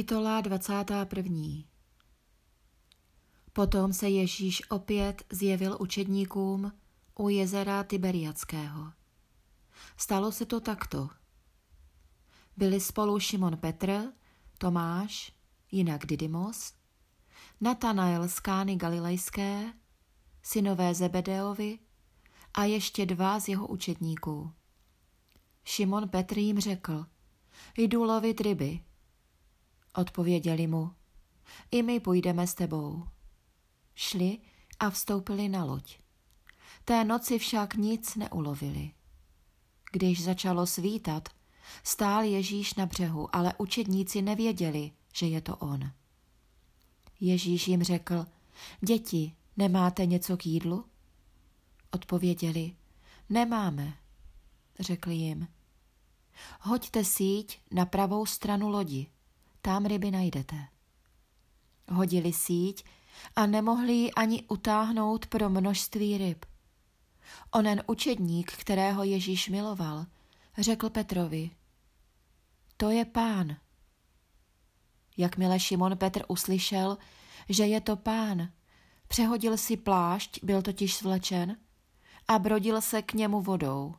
Kapitola 21. Potom se Ježíš opět zjevil učedníkům u jezera Tiberiackého. Stalo se to takto. Byli spolu Šimon Petr, Tomáš, jinak Didymos, Natanael z Kány Galilejské, synové Zebedeovi a ještě dva z jeho učedníků. Šimon Petr jim řekl, jdu lovit ryby. Odpověděli mu, i my půjdeme s tebou. Šli a vstoupili na loď. Té noci však nic neulovili. Když začalo svítat, stál Ježíš na břehu, ale učedníci nevěděli, že je to on. Ježíš jim řekl, děti, nemáte něco k jídlu? Odpověděli, nemáme. Řekli jim, hoďte síť na pravou stranu lodi, tam ryby najdete. Hodili síť a nemohli ji ani utáhnout pro množství ryb. Onen učedník, kterého Ježíš miloval, řekl Petrovi, to je pán. Jakmile Šimon Petr uslyšel, že je to pán, přehodil si plášť, byl totiž svlečen, a brodil se k němu vodou.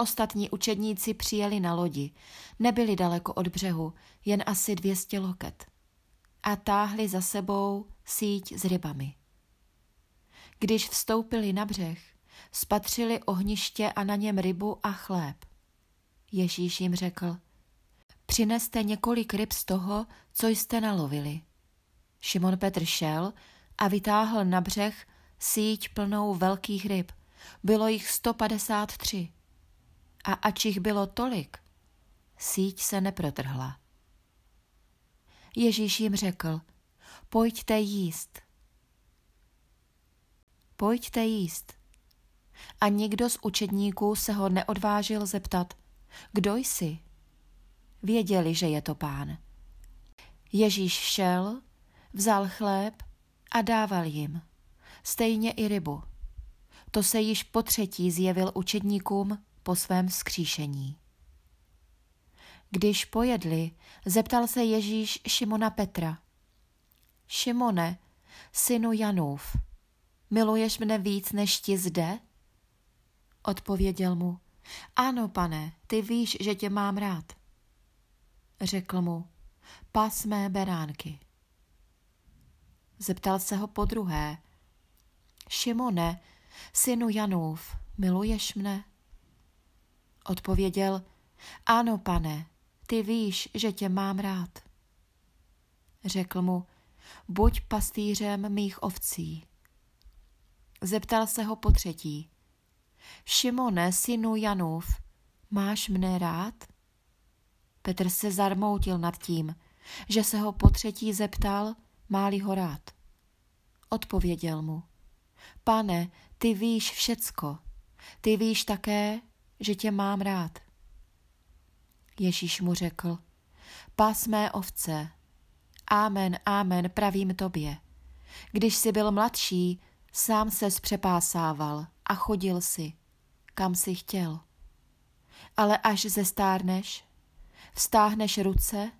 Ostatní učedníci přijeli na lodi, nebyli daleko od břehu, jen asi dvěstě loket. A táhli za sebou síť s rybami. Když vstoupili na břeh, spatřili ohniště a na něm rybu a chléb. Ježíš jim řekl, přineste několik ryb z toho, co jste nalovili. Šimon Petr šel a vytáhl na břeh síť plnou velkých ryb. Bylo jich 153. A ač jich bylo tolik, síť se neprotrhla. Ježíš jim řekl, pojďte jíst. Pojďte jíst. A nikdo z učedníků se ho neodvážil zeptat, kdo jsi? Věděli, že je to pán. Ježíš šel, vzal chléb a dával jim, stejně i rybu. To se již po třetí zjevil učedníkům po svém skříšení. Když pojedli, zeptal se Ježíš Šimona Petra. Šimone, synu Janův, miluješ mne víc než ti zde? Odpověděl mu, ano, pane, ty víš, že tě mám rád. Řekl mu, pas mé beránky. Zeptal se ho po druhé, Šimone, synu Janův, miluješ mne? Odpověděl, ano, pane, ty víš, že tě mám rád. Řekl mu, buď pastýřem mých ovcí. Zeptal se ho po třetí, Šimone, synu Janův, máš mne rád? Petr se zarmoutil nad tím, že se ho po třetí zeptal, máli ho rád. Odpověděl mu, pane, ty víš všecko, ty víš také, že tě mám rád. Ježíš mu řekl, pás mé ovce, amen, amen, pravím tobě. Když jsi byl mladší, sám se zpřepásával a chodil si, kam si chtěl. Ale až zestárneš, vstáhneš ruce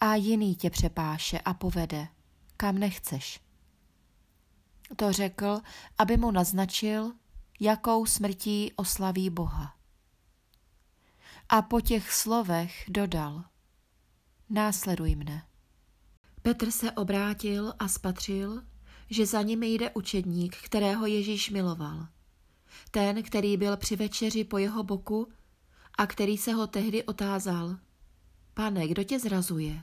a jiný tě přepáše a povede, kam nechceš. To řekl, aby mu naznačil, jakou smrtí oslaví Boha. A po těch slovech dodal, následuj mne. Petr se obrátil a spatřil, že za nimi jde učedník, kterého Ježíš miloval. Ten, který byl při večeři po jeho boku a který se ho tehdy otázal. Pane, kdo tě zrazuje?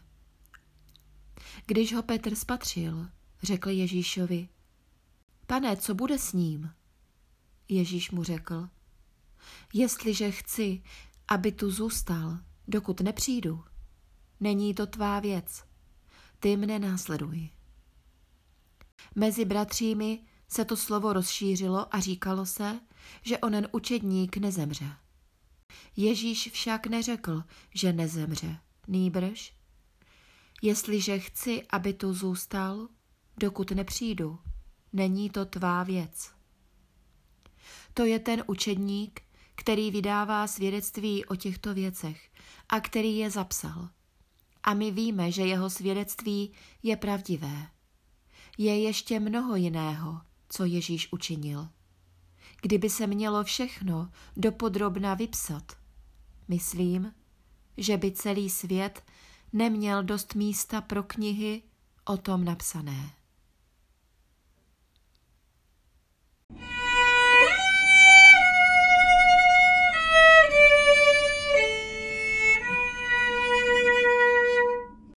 Když ho Petr spatřil, řekl Ježíšovi, Pane, co bude s ním? Ježíš mu řekl, jestliže chci, aby tu zůstal, dokud nepřijdu, není to tvá věc, ty mne následuj. Mezi bratřími se to slovo rozšířilo a říkalo se, že onen učedník nezemře. Ježíš však neřekl, že nezemře, nýbrž. Jestliže chci, aby tu zůstal, dokud nepřijdu, není to tvá věc. To je ten učedník, který vydává svědectví o těchto věcech a který je zapsal. A my víme, že jeho svědectví je pravdivé. Je ještě mnoho jiného, co Ježíš učinil. Kdyby se mělo všechno dopodrobna vypsat, myslím, že by celý svět neměl dost místa pro knihy o tom napsané.